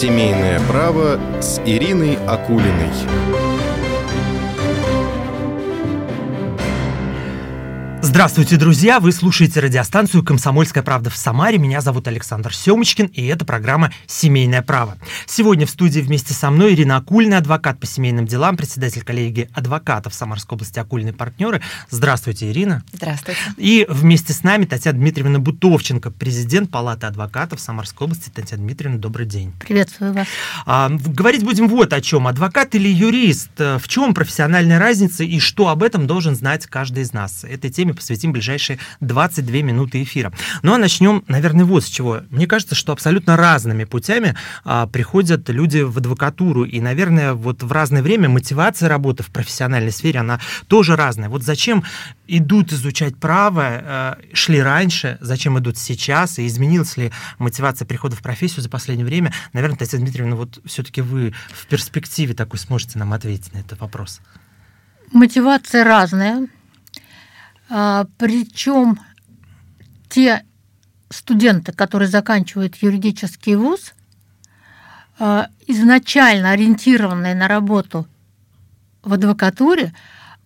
Семейное право с Ириной Акулиной. Здравствуйте, друзья! Вы слушаете радиостанцию «Комсомольская правда» в Самаре. Меня зовут Александр Семочкин, и это программа «Семейное право». Сегодня в студии вместе со мной Ирина Акульна, адвокат по семейным делам, председатель коллегии адвокатов Самарской области «Акульные партнеры». Здравствуйте, Ирина. Здравствуйте. И вместе с нами Татьяна Дмитриевна Бутовченко, президент Палаты адвокатов Самарской области. Татьяна Дмитриевна, добрый день. Приветствую вас. А, говорить будем вот о чем. Адвокат или юрист? В чем профессиональная разница и что об этом должен знать каждый из нас? Этой теме посвятим ближайшие 22 минуты эфира. Ну а начнем, наверное, вот с чего. Мне кажется, что абсолютно разными путями а, приходят люди в адвокатуру. И, наверное, вот в разное время мотивация работы в профессиональной сфере, она тоже разная. Вот зачем идут изучать право, а, шли раньше, зачем идут сейчас, и изменилась ли мотивация прихода в профессию за последнее время? Наверное, Татьяна Дмитриевна, вот все-таки вы в перспективе такой сможете нам ответить на этот вопрос. Мотивация разная. А, причем те студенты, которые заканчивают юридический вуз, а, изначально ориентированные на работу в адвокатуре,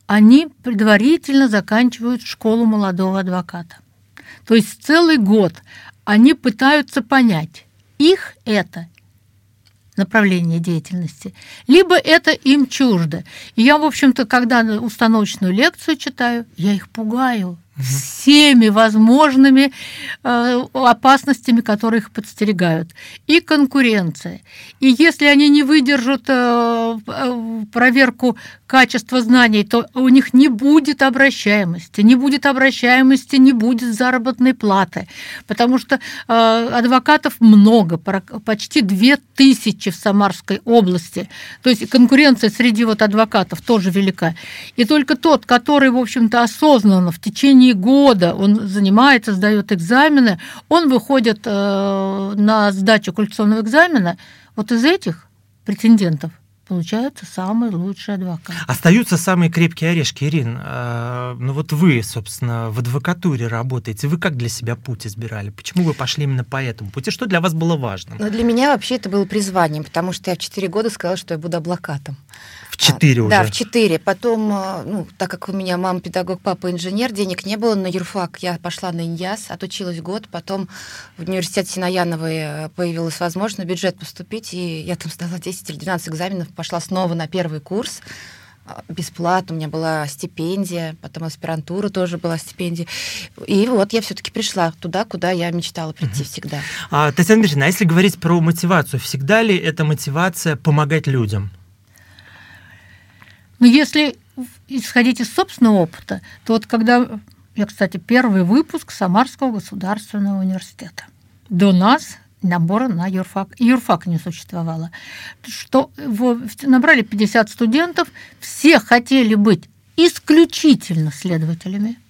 они предварительно заканчивают школу молодого адвоката. То есть целый год они пытаются понять, их это направление деятельности, либо это им чуждо. И я, в общем-то, когда установочную лекцию читаю, я их пугаю всеми возможными э, опасностями, которые их подстерегают. И конкуренция. И если они не выдержат э, э, проверку качества знаний, то у них не будет обращаемости. Не будет обращаемости, не будет заработной платы. Потому что адвокатов много, почти две тысячи в Самарской области. То есть конкуренция среди вот адвокатов тоже велика. И только тот, который, в общем-то, осознанно в течение течение года он занимается, сдает экзамены, он выходит э, на сдачу квалификационного экзамена, вот из этих претендентов получается самый лучший адвокат. Остаются самые крепкие орешки, Ирин. Э, ну вот вы, собственно, в адвокатуре работаете. Вы как для себя путь избирали? Почему вы пошли именно по этому пути? Что для вас было важным? Ну, для меня вообще это было призванием, потому что я в 4 года сказала, что я буду адвокатом. В 4 а, уже? Да, в 4. Потом, э, ну, так как у меня мама педагог, папа инженер, денег не было на юрфак, я пошла на иньяс, отучилась год, потом в университете Синаяновой э, появилась возможность на бюджет поступить, и я там сдала 10 или 12 экзаменов, пошла снова на первый курс, а, бесплатно, у меня была стипендия, потом аспирантура тоже была стипендия. И вот я все-таки пришла туда, куда я мечтала прийти uh-huh. всегда. А, Татьяна Дмитриевна, а если говорить про мотивацию, всегда ли эта мотивация помогать людям? Но если исходить из собственного опыта, то вот когда я, кстати, первый выпуск Самарского государственного университета. До нас набора на юрфак. Юрфак не существовало. Что набрали 50 студентов, все хотели быть исключительно следователями.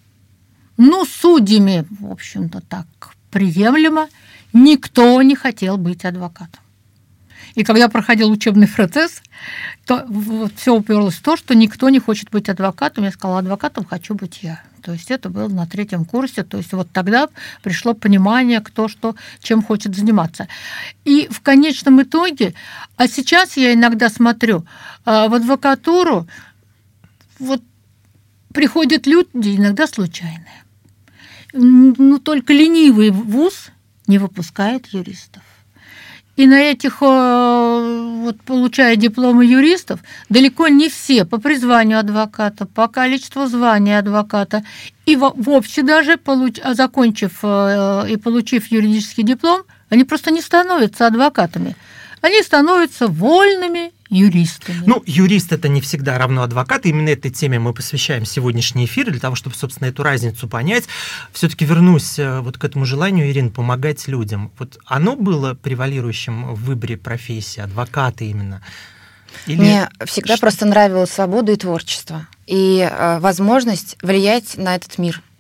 Ну, судьями, в общем-то, так приемлемо. Никто не хотел быть адвокатом. И когда проходил учебный процесс, то вот все уперлось в то, что никто не хочет быть адвокатом. Я сказала, адвокатом хочу быть я. То есть это было на третьем курсе. То есть вот тогда пришло понимание, кто что, чем хочет заниматься. И в конечном итоге, а сейчас я иногда смотрю а, в адвокатуру, вот приходят люди, иногда случайные. Ну, только ленивый вуз не выпускает юристов. И на этих, э, вот, получая дипломы юристов, далеко не все по призванию адвоката, по количеству звания адвоката, и вовсе даже, получ, закончив э, и получив юридический диплом, они просто не становятся адвокатами. Они становятся вольными юристами. Ну, юрист это не всегда равно адвокат. Именно этой теме мы посвящаем сегодняшний эфир для того, чтобы, собственно, эту разницу понять. Все-таки вернусь э, вот к этому желанию, Ирин, помогать людям. Вот оно было превалирующим в выборе профессии, адвоката именно? Или... Мне всегда Что? просто нравилась свобода и творчество. И э, возможность влиять на этот мир –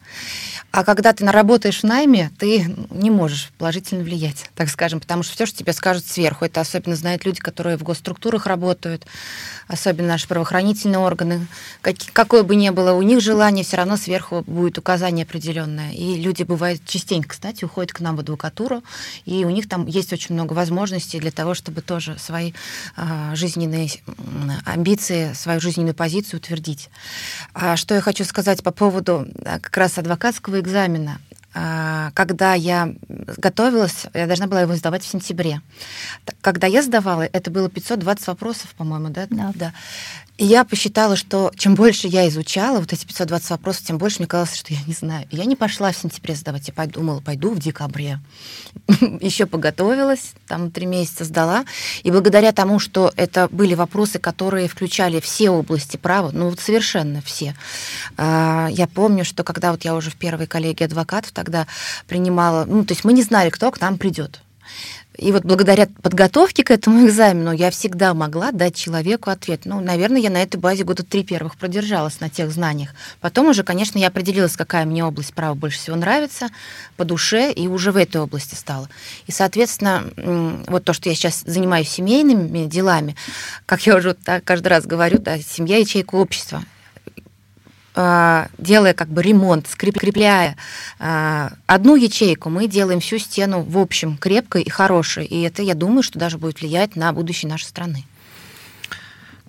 А когда ты наработаешь в найме, ты не можешь положительно влиять, так скажем, потому что все, что тебе скажут сверху, это особенно знают люди, которые в госструктурах работают, особенно наши правоохранительные органы. Как, какое бы ни было у них желание, все равно сверху будет указание определенное. И люди бывают частенько, кстати, уходят к нам в адвокатуру, и у них там есть очень много возможностей для того, чтобы тоже свои э, жизненные амбиции, свою жизненную позицию утвердить. А что я хочу сказать по поводу а, как раз адвокатского экзамена. А, когда я готовилась, я должна была его сдавать в сентябре. Когда я сдавала, это было 520 вопросов, по-моему, да? Да. да. И я посчитала, что чем больше я изучала вот эти 520 вопросов, тем больше мне казалось, что я не знаю. Я не пошла в сентябре сдавать, я подумала, пойду в декабре. Еще поготовилась, там три месяца сдала. И благодаря тому, что это были вопросы, которые включали все области права, ну вот совершенно все. А, я помню, что когда вот я уже в первой коллегии адвокатов тогда принимала, ну то есть мы не знали, кто к нам придет. И вот благодаря подготовке к этому экзамену я всегда могла дать человеку ответ. Ну, наверное, я на этой базе года три первых продержалась на тех знаниях. Потом уже, конечно, я определилась, какая мне область права больше всего нравится, по душе, и уже в этой области стала. И, соответственно, вот то, что я сейчас занимаюсь семейными делами, как я уже каждый раз говорю, да, семья ячейка общества. А, делая как бы ремонт, скрепляя а, одну ячейку, мы делаем всю стену в общем крепкой и хорошей. И это, я думаю, что даже будет влиять на будущее нашей страны.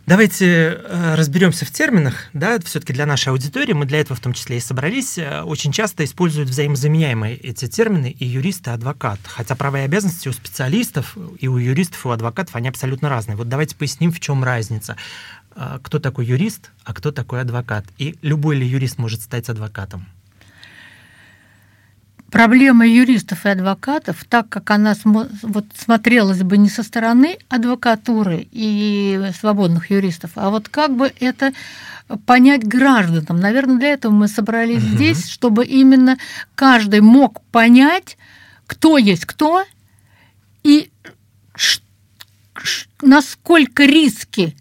Давайте э, разберемся в терминах, да, все-таки для нашей аудитории, мы для этого в том числе и собрались, э, очень часто используют взаимозаменяемые эти термины и юрист, и адвокат, хотя права и обязанности у специалистов и у юристов, и у адвокатов, они абсолютно разные. Вот давайте поясним, в чем разница. А, кто такой юрист, а кто такой адвокат. И любой ли юрист может стать адвокатом? Проблема юристов и адвокатов, так как она вот смотрелась бы не со стороны адвокатуры и свободных юристов, а вот как бы это понять гражданам. Наверное, для этого мы собрались угу. здесь, чтобы именно каждый мог понять, кто есть кто и насколько риски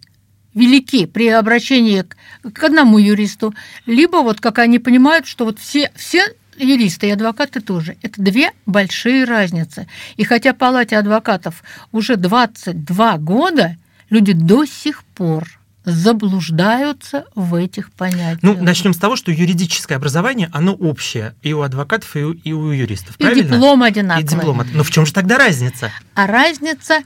велики при обращении к, к одному юристу, либо вот как они понимают, что вот все, все юристы и адвокаты тоже. Это две большие разницы. И хотя Палате адвокатов уже 22 года, люди до сих пор заблуждаются в этих понятиях. Ну, начнем с того, что юридическое образование, оно общее и у адвокатов, и у, и у юристов, и правильно? диплом одинаковый. И диплом. Но в чем же тогда разница? А разница,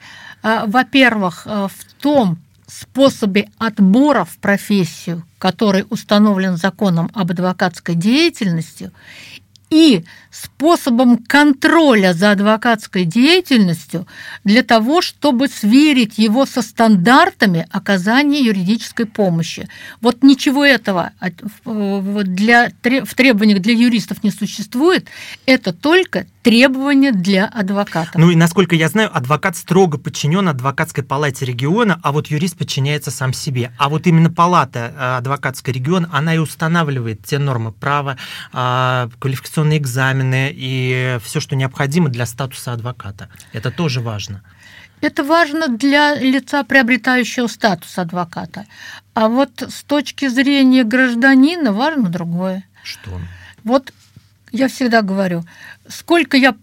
а, во-первых, а, в том, способе отбора в профессию, который установлен законом об адвокатской деятельности, и способом контроля за адвокатской деятельностью для того, чтобы сверить его со стандартами оказания юридической помощи. Вот ничего этого для, в требованиях для юристов не существует, это только требования для адвоката. Ну и насколько я знаю, адвокат строго подчинен адвокатской палате региона, а вот юрист подчиняется сам себе. А вот именно палата э, адвокатской региона, она и устанавливает те нормы права, а, квалификационные экзамены и все, что необходимо для статуса адвоката. Это тоже важно. Это важно для лица, приобретающего статус адвоката. А вот с точки зрения гражданина важно другое. Что? Вот я всегда говорю, сколько я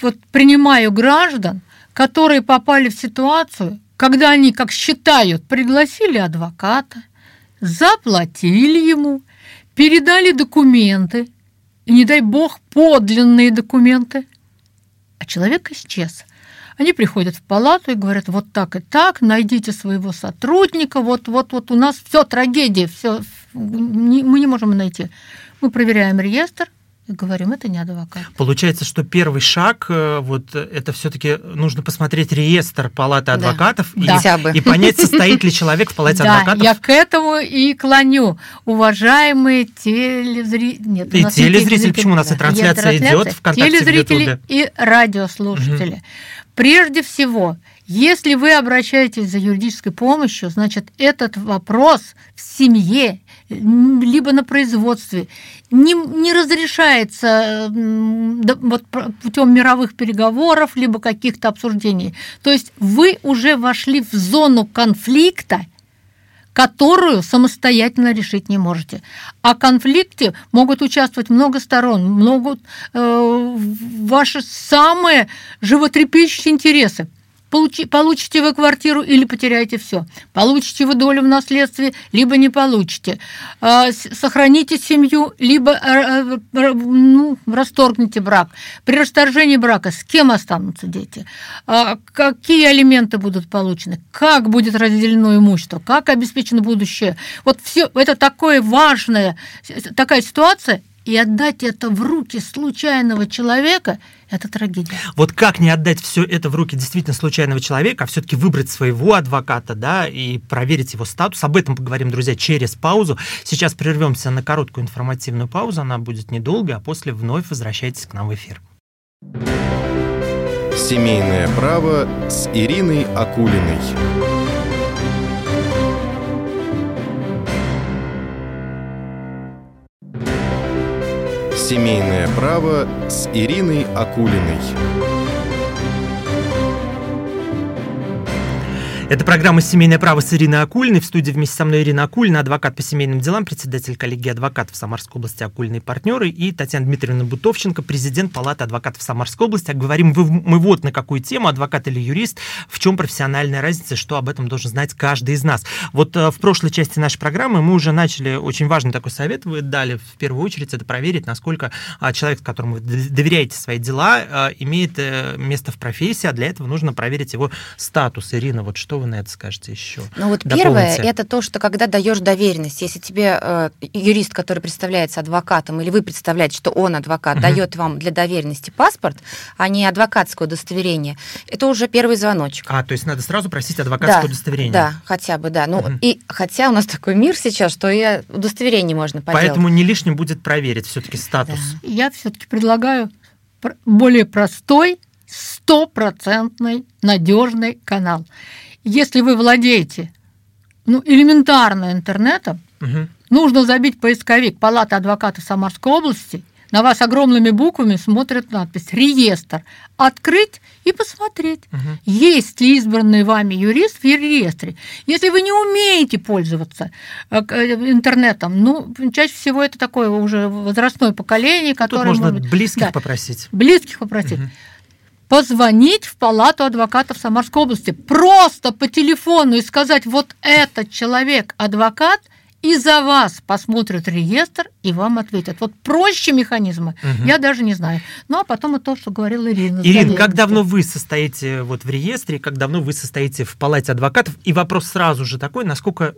вот принимаю граждан, которые попали в ситуацию, когда они, как считают, пригласили адвоката, заплатили ему, передали документы, и, не дай бог, подлинные документы, а человек исчез. Они приходят в палату и говорят, вот так и так, найдите своего сотрудника, вот, вот, вот у нас все трагедия, все, мы не можем найти. Мы проверяем реестр, и говорим, это не адвокат. Получается, что первый шаг, э, вот это все-таки нужно посмотреть реестр палаты адвокатов да. И, да. и понять, состоит ли человек в палате да, адвокатов. Я к этому и клоню. Уважаемые телезрители. Нет, и телезрители, почему у нас и трансляция идет в Телезрители в и радиослушатели. Угу. Прежде всего, если вы обращаетесь за юридической помощью, значит, этот вопрос в семье либо на производстве не, не разрешается вот, путем мировых переговоров, либо каких-то обсуждений. То есть вы уже вошли в зону конфликта, которую самостоятельно решить не можете. А в конфликте могут участвовать много сторон, могут э, ваши самые животрепещущие интересы. Получи, получите вы квартиру или потеряете все. Получите вы долю в наследстве, либо не получите. Э, сохраните семью, либо э, э, ну, расторгните брак. При расторжении брака с кем останутся дети? Э, какие алименты будут получены? Как будет разделено имущество? Как обеспечено будущее? Вот все это такое важная такая ситуация, и отдать это в руки случайного человека – это трагедия. Вот как не отдать все это в руки действительно случайного человека, а все-таки выбрать своего адвоката, да, и проверить его статус. Об этом поговорим, друзья, через паузу. Сейчас прервемся на короткую информативную паузу, она будет недолгой, а после вновь возвращайтесь к нам в эфир. Семейное право с Ириной Акулиной. Семейное право с Ириной Акулиной. Это программа «Семейное право» с Ириной Акульной. В студии вместе со мной Ирина Акульна, адвокат по семейным делам, председатель коллегии адвокатов Самарской области «Акульные партнеры» и Татьяна Дмитриевна Бутовченко, президент Палаты адвокатов Самарской области. А говорим мы вот на какую тему, адвокат или юрист, в чем профессиональная разница, что об этом должен знать каждый из нас. Вот э, в прошлой части нашей программы мы уже начали очень важный такой совет, вы дали в первую очередь, это проверить, насколько а, человек, которому вы доверяете свои дела, э, имеет э, место в профессии, а для этого нужно проверить его статус. Ирина, вот что вы на это скажете еще? Ну вот Дополните. первое, это то, что когда даешь доверенность, если тебе э, юрист, который представляется адвокатом, или вы представляете, что он адвокат, угу. дает вам для доверенности паспорт, а не адвокатское удостоверение, это уже первый звоночек. А, то есть надо сразу просить адвокатское да, удостоверение? Да, хотя бы, да. Ну угу. и хотя у нас такой мир сейчас, что и удостоверение можно поделать. Поэтому не лишним будет проверить все-таки статус. Да. Я все-таки предлагаю более простой, стопроцентный надежный канал. Если вы владеете ну, элементарно интернетом, угу. нужно забить поисковик Палата адвокатов Самарской области, на вас огромными буквами смотрят надпись «Реестр». Открыть и посмотреть, угу. есть ли избранный вами юрист в реестре. Если вы не умеете пользоваться э, э, интернетом, ну, чаще всего это такое уже возрастное поколение, которое... Тут можно может, близких да, попросить. Близких попросить. Угу позвонить в палату адвокатов Самарской области просто по телефону и сказать, вот этот человек адвокат, и за вас посмотрят реестр и вам ответят. Вот проще механизма угу. я даже не знаю. Ну, а потом и то, что говорила Ирина. Ирина, как давно вы состоите вот в реестре, как давно вы состоите в палате адвокатов? И вопрос сразу же такой, насколько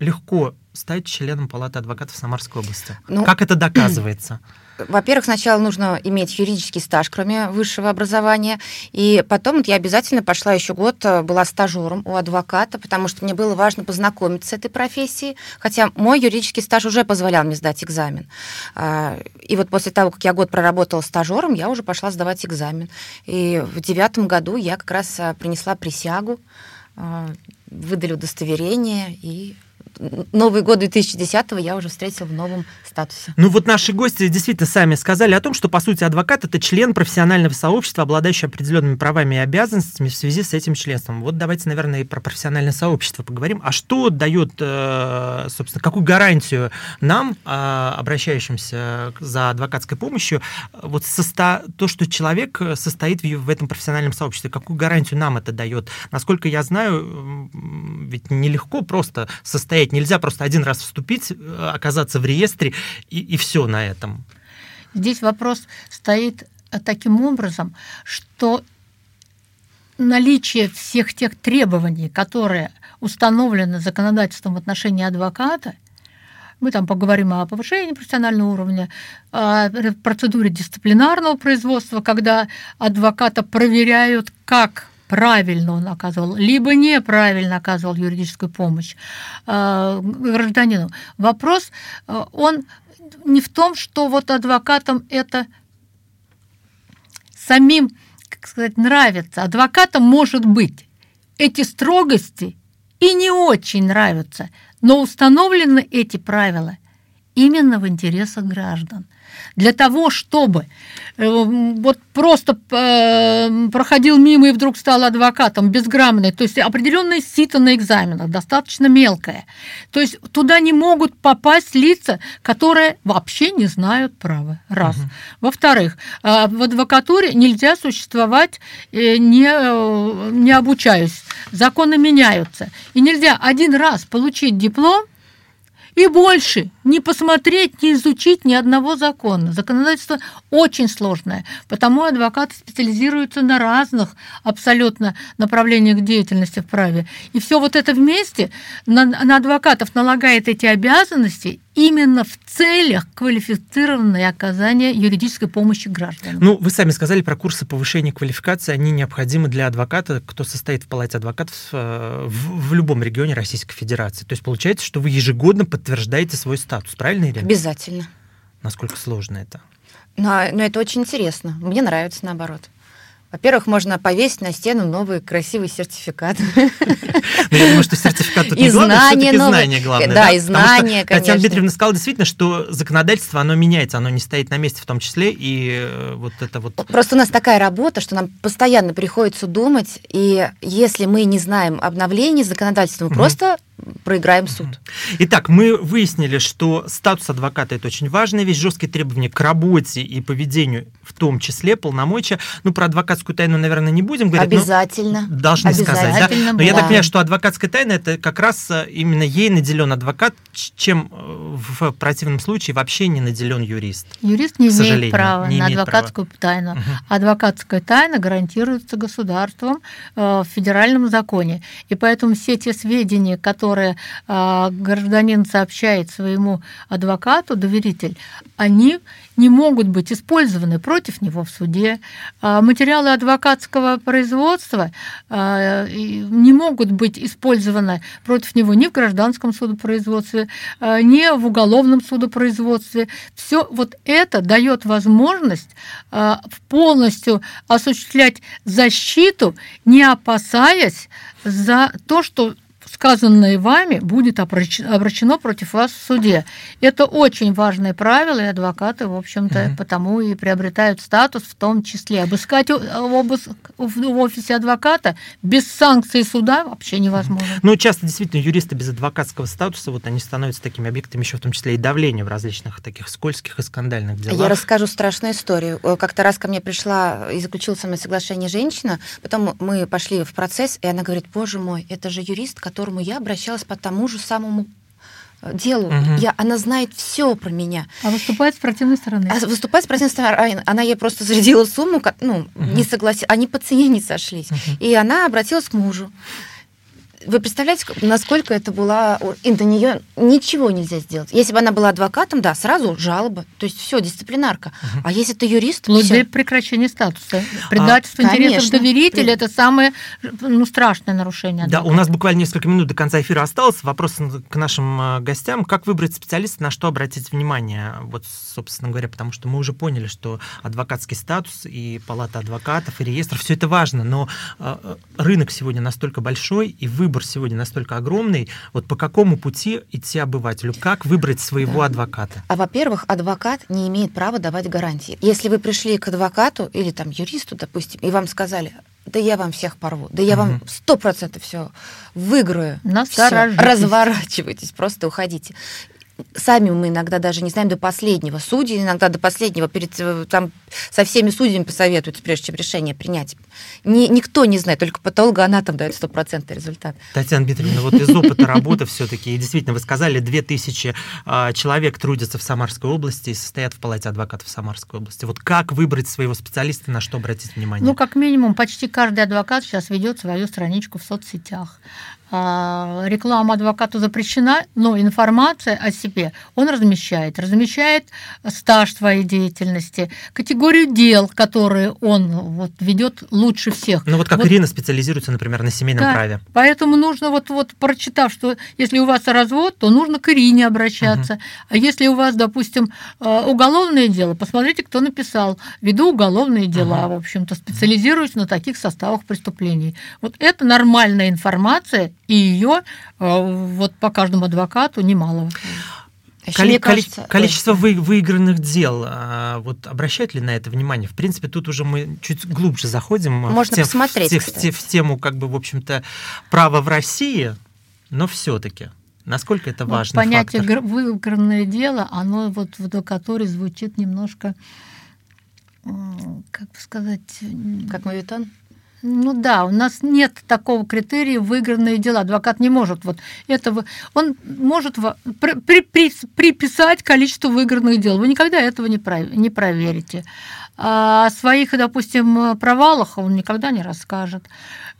легко стать членом палаты адвокатов Самарской области? Ну, как это доказывается? во-первых, сначала нужно иметь юридический стаж, кроме высшего образования, и потом я обязательно пошла еще год, э, была стажером у адвоката, потому что мне было важно познакомиться с этой профессией, хотя мой юридический стаж уже позволял мне сдать экзамен. А, и вот после того, как я год проработала стажером, я уже пошла сдавать экзамен. И в девятом году я как раз э, принесла присягу, э, выдали удостоверение и Новый год 2010 я уже встретила в новом статусе. Ну вот наши гости действительно сами сказали о том, что, по сути, адвокат – это член профессионального сообщества, обладающий определенными правами и обязанностями в связи с этим членством. Вот давайте, наверное, и про профессиональное сообщество поговорим. А что дает, э, собственно, какую гарантию нам, э, обращающимся за адвокатской помощью, вот состо... то, что человек состоит в этом профессиональном сообществе, какую гарантию нам это дает? Насколько я знаю, ведь нелегко просто состоять повторять. Нельзя просто один раз вступить, э, оказаться в реестре и, и все на этом. Здесь вопрос стоит э, таким образом, что наличие всех тех требований, которые установлены законодательством в отношении адвоката, мы там поговорим о повышении профессионального уровня, о процедуре дисциплинарного производства, когда адвоката проверяют, как правильно он оказывал, либо неправильно оказывал юридическую помощь э, гражданину. Вопрос, э, он не в том, что вот адвокатам это самим, как сказать, нравится. Адвокатам может быть эти строгости и не очень нравятся, но установлены эти правила, именно в интересах граждан. Для того, чтобы э, вот просто э, проходил мимо и вдруг стал адвокатом безграмотный, то есть определенное сито на экзаменах, достаточно мелкое. То есть туда не могут попасть лица, которые вообще не знают права. Раз. Угу. Во-вторых, э, в адвокатуре нельзя существовать, не, не обучаясь. Законы меняются. И нельзя один раз получить диплом – и больше не посмотреть, не изучить ни одного закона. Законодательство очень сложное, потому адвокаты специализируются на разных абсолютно направлениях деятельности в праве. И все вот это вместе на, на адвокатов налагает эти обязанности именно в целях квалифицированной оказания юридической помощи гражданам. Ну, вы сами сказали про курсы повышения квалификации, они необходимы для адвоката, кто состоит в палате адвокатов э, в, в любом регионе Российской Федерации. То есть получается, что вы ежегодно подтверждаете свой статус, правильно, Ирина? Обязательно. Насколько сложно это? Но, но это очень интересно. Мне нравится наоборот. Во-первых, можно повесить на стену новый красивый сертификат. Ну, я думаю, что сертификат тут не главное, все-таки знание главное. Да, и знания, конечно. Татьяна Дмитриевна сказала действительно, что законодательство, оно меняется, оно не стоит на месте в том числе, и э, вот это вот... Просто у нас такая работа, что нам постоянно приходится думать, и если мы не знаем обновлений законодательства, мы просто проиграем суд. Итак, мы выяснили, что статус адвоката это очень важная вещь, жесткие требования к работе и поведению, в том числе полномочия. Ну, про адвокатскую тайну, наверное, не будем говорить. Обязательно. Должны сказать, да? Но я так понимаю, что адвокатская тайна это как раз э, именно ей наделен адвокат, чем э, в противном случае вообще не наделен юрист. Юрист не имеет права не на имеет адвокатскую права. тайну. Угу. Адвокатская тайна гарантируется государством э, в федеральном законе. И поэтому все те сведения, которые которые а, гражданин сообщает своему адвокату, доверитель, они не могут быть использованы против него в суде. А, материалы адвокатского производства а, не могут быть использованы против него ни в гражданском судопроизводстве, ни в уголовном судопроизводстве. Все вот это дает возможность полностью осуществлять защиту, не опасаясь за то, что сказанное вами будет обращено против вас в суде. Это очень важное правило, и адвокаты, в общем-то, угу. потому и приобретают статус в том числе. Обыскать обыск в офисе адвоката без санкций суда вообще невозможно. Ну, часто действительно юристы без адвокатского статуса, вот они становятся такими объектами еще в том числе и давления в различных таких скользких и скандальных делах. Я расскажу страшную историю. Как-то раз ко мне пришла и заключила со мной соглашение женщина, потом мы пошли в процесс, и она говорит, боже мой, это же юрист, который которому я обращалась по тому же самому э, делу. Угу. Я, она знает все про меня. А выступает с противной стороны? А выступает с противной стороны. Она ей просто зарядила сумму, ну, угу. не согласилась. Они по цене не сошлись. Угу. И она обратилась к мужу вы представляете, насколько это была... И до нее ничего нельзя сделать. Если бы она была адвокатом, да, сразу жалоба. То есть все, дисциплинарка. Угу. А если ты юрист... Вплоть до прекращения статуса. Предательство а, интересов конечно. доверителя При... – это самое ну, страшное нарушение. Адвоката. Да, у нас буквально несколько минут до конца эфира осталось. Вопрос к нашим э, гостям. Как выбрать специалиста, на что обратить внимание? Вот, собственно говоря, потому что мы уже поняли, что адвокатский статус и палата адвокатов, и реестр, все это важно, но э, э, рынок сегодня настолько большой, и выбор выбор сегодня настолько огромный, вот по какому пути идти обывателю? Как выбрать своего да. адвоката? А во-первых, адвокат не имеет права давать гарантии. Если вы пришли к адвокату или там юристу, допустим, и вам сказали, да я вам всех порву, да я угу. вам сто процентов все выиграю, все, разворачивайтесь, просто уходите сами мы иногда даже не знаем до последнего. Судьи иногда до последнего перед, э, там, со всеми судьями посоветуются, прежде чем решение принять. Ни, никто не знает, только патологоанатом дает стопроцентный результат. Татьяна Дмитриевна, вот из опыта работы все-таки, действительно, вы сказали, 2000 а, человек трудятся в Самарской области и состоят в палате адвокатов Самарской области. Вот как выбрать своего специалиста, на что обратить внимание? Ну, как минимум, почти каждый адвокат сейчас ведет свою страничку в соцсетях. А, реклама адвокату запрещена, но информация о себе он размещает. Размещает стаж своей деятельности, категорию дел, которые он вот, ведет лучше всех. Ну вот как вот. Ирина специализируется, например, на семейном да, праве. Поэтому нужно, вот, вот прочитав, что если у вас развод, то нужно к Ирине обращаться. Угу. А если у вас, допустим, э, уголовное дело, посмотрите, кто написал. Веду уголовные дела, угу. в общем-то, специализируюсь на таких составах преступлений. Вот это нормальная информация, и ее э, вот по каждому адвокату немало. Еще коли- кажется- количество Ой, вы- выигранных дел, а, вот обращают ли на это внимание? В принципе, тут уже мы чуть глубже заходим в Можно те- посмотреть, в, те- в те- в тему, как бы, в общем-то, права в России, но все-таки. Насколько это Вот важный понятие фактор? гр- выигранное дело, оно вот в адвокатуре звучит немножко, как бы сказать, Как мавитон? Ну да, у нас нет такого критерия выигранные дела. Адвокат не может вот этого, он может при- при- приписать количество выигранных дел. Вы никогда этого не, пров- не проверите. А о своих, допустим, провалах он никогда не расскажет.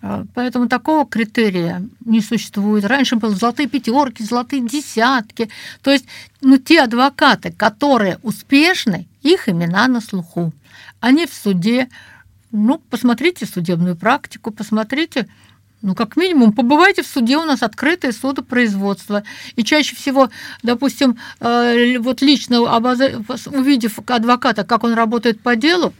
А, Поэтому такого критерия не существует. Раньше были золотые пятерки, золотые десятки. То есть ну, те адвокаты, которые успешны, их имена на слуху. Они в суде, ну, посмотрите судебную практику, посмотрите, ну, как минимум, побывайте в суде, у нас открытое судопроизводство. И чаще всего, допустим, э, вот лично увидев адвоката, как он работает по делу,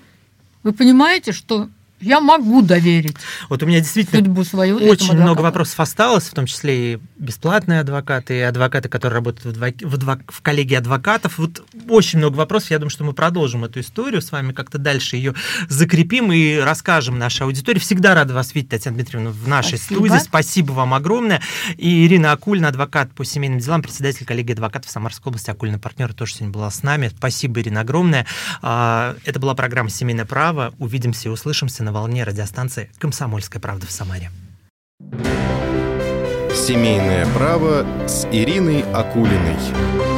вы понимаете, что я могу доверить Вот у меня действительно судьбу свою Очень много вопросов осталось, в том числе и бесплатные адвокаты, и адвокаты, которые работают в, адвок- в, адвок- в коллегии адвокатов. Вот очень много вопросов. Я думаю, что мы продолжим эту историю с вами, как-то дальше ее закрепим и расскажем нашей аудитории. Всегда рада вас видеть, Татьяна Дмитриевна, в нашей Спасибо. студии. Спасибо вам огромное. И Ирина Акульна, адвокат по семейным делам, председатель коллегии адвокатов Самарской области, Акульна партнер, тоже сегодня была с нами. Спасибо, Ирина, огромное. А, Это была программа «Семейное право». Увидимся и услышимся на волне радиостанции «Комсомольская правда» в Самаре. Семейное право с Ириной Акулиной.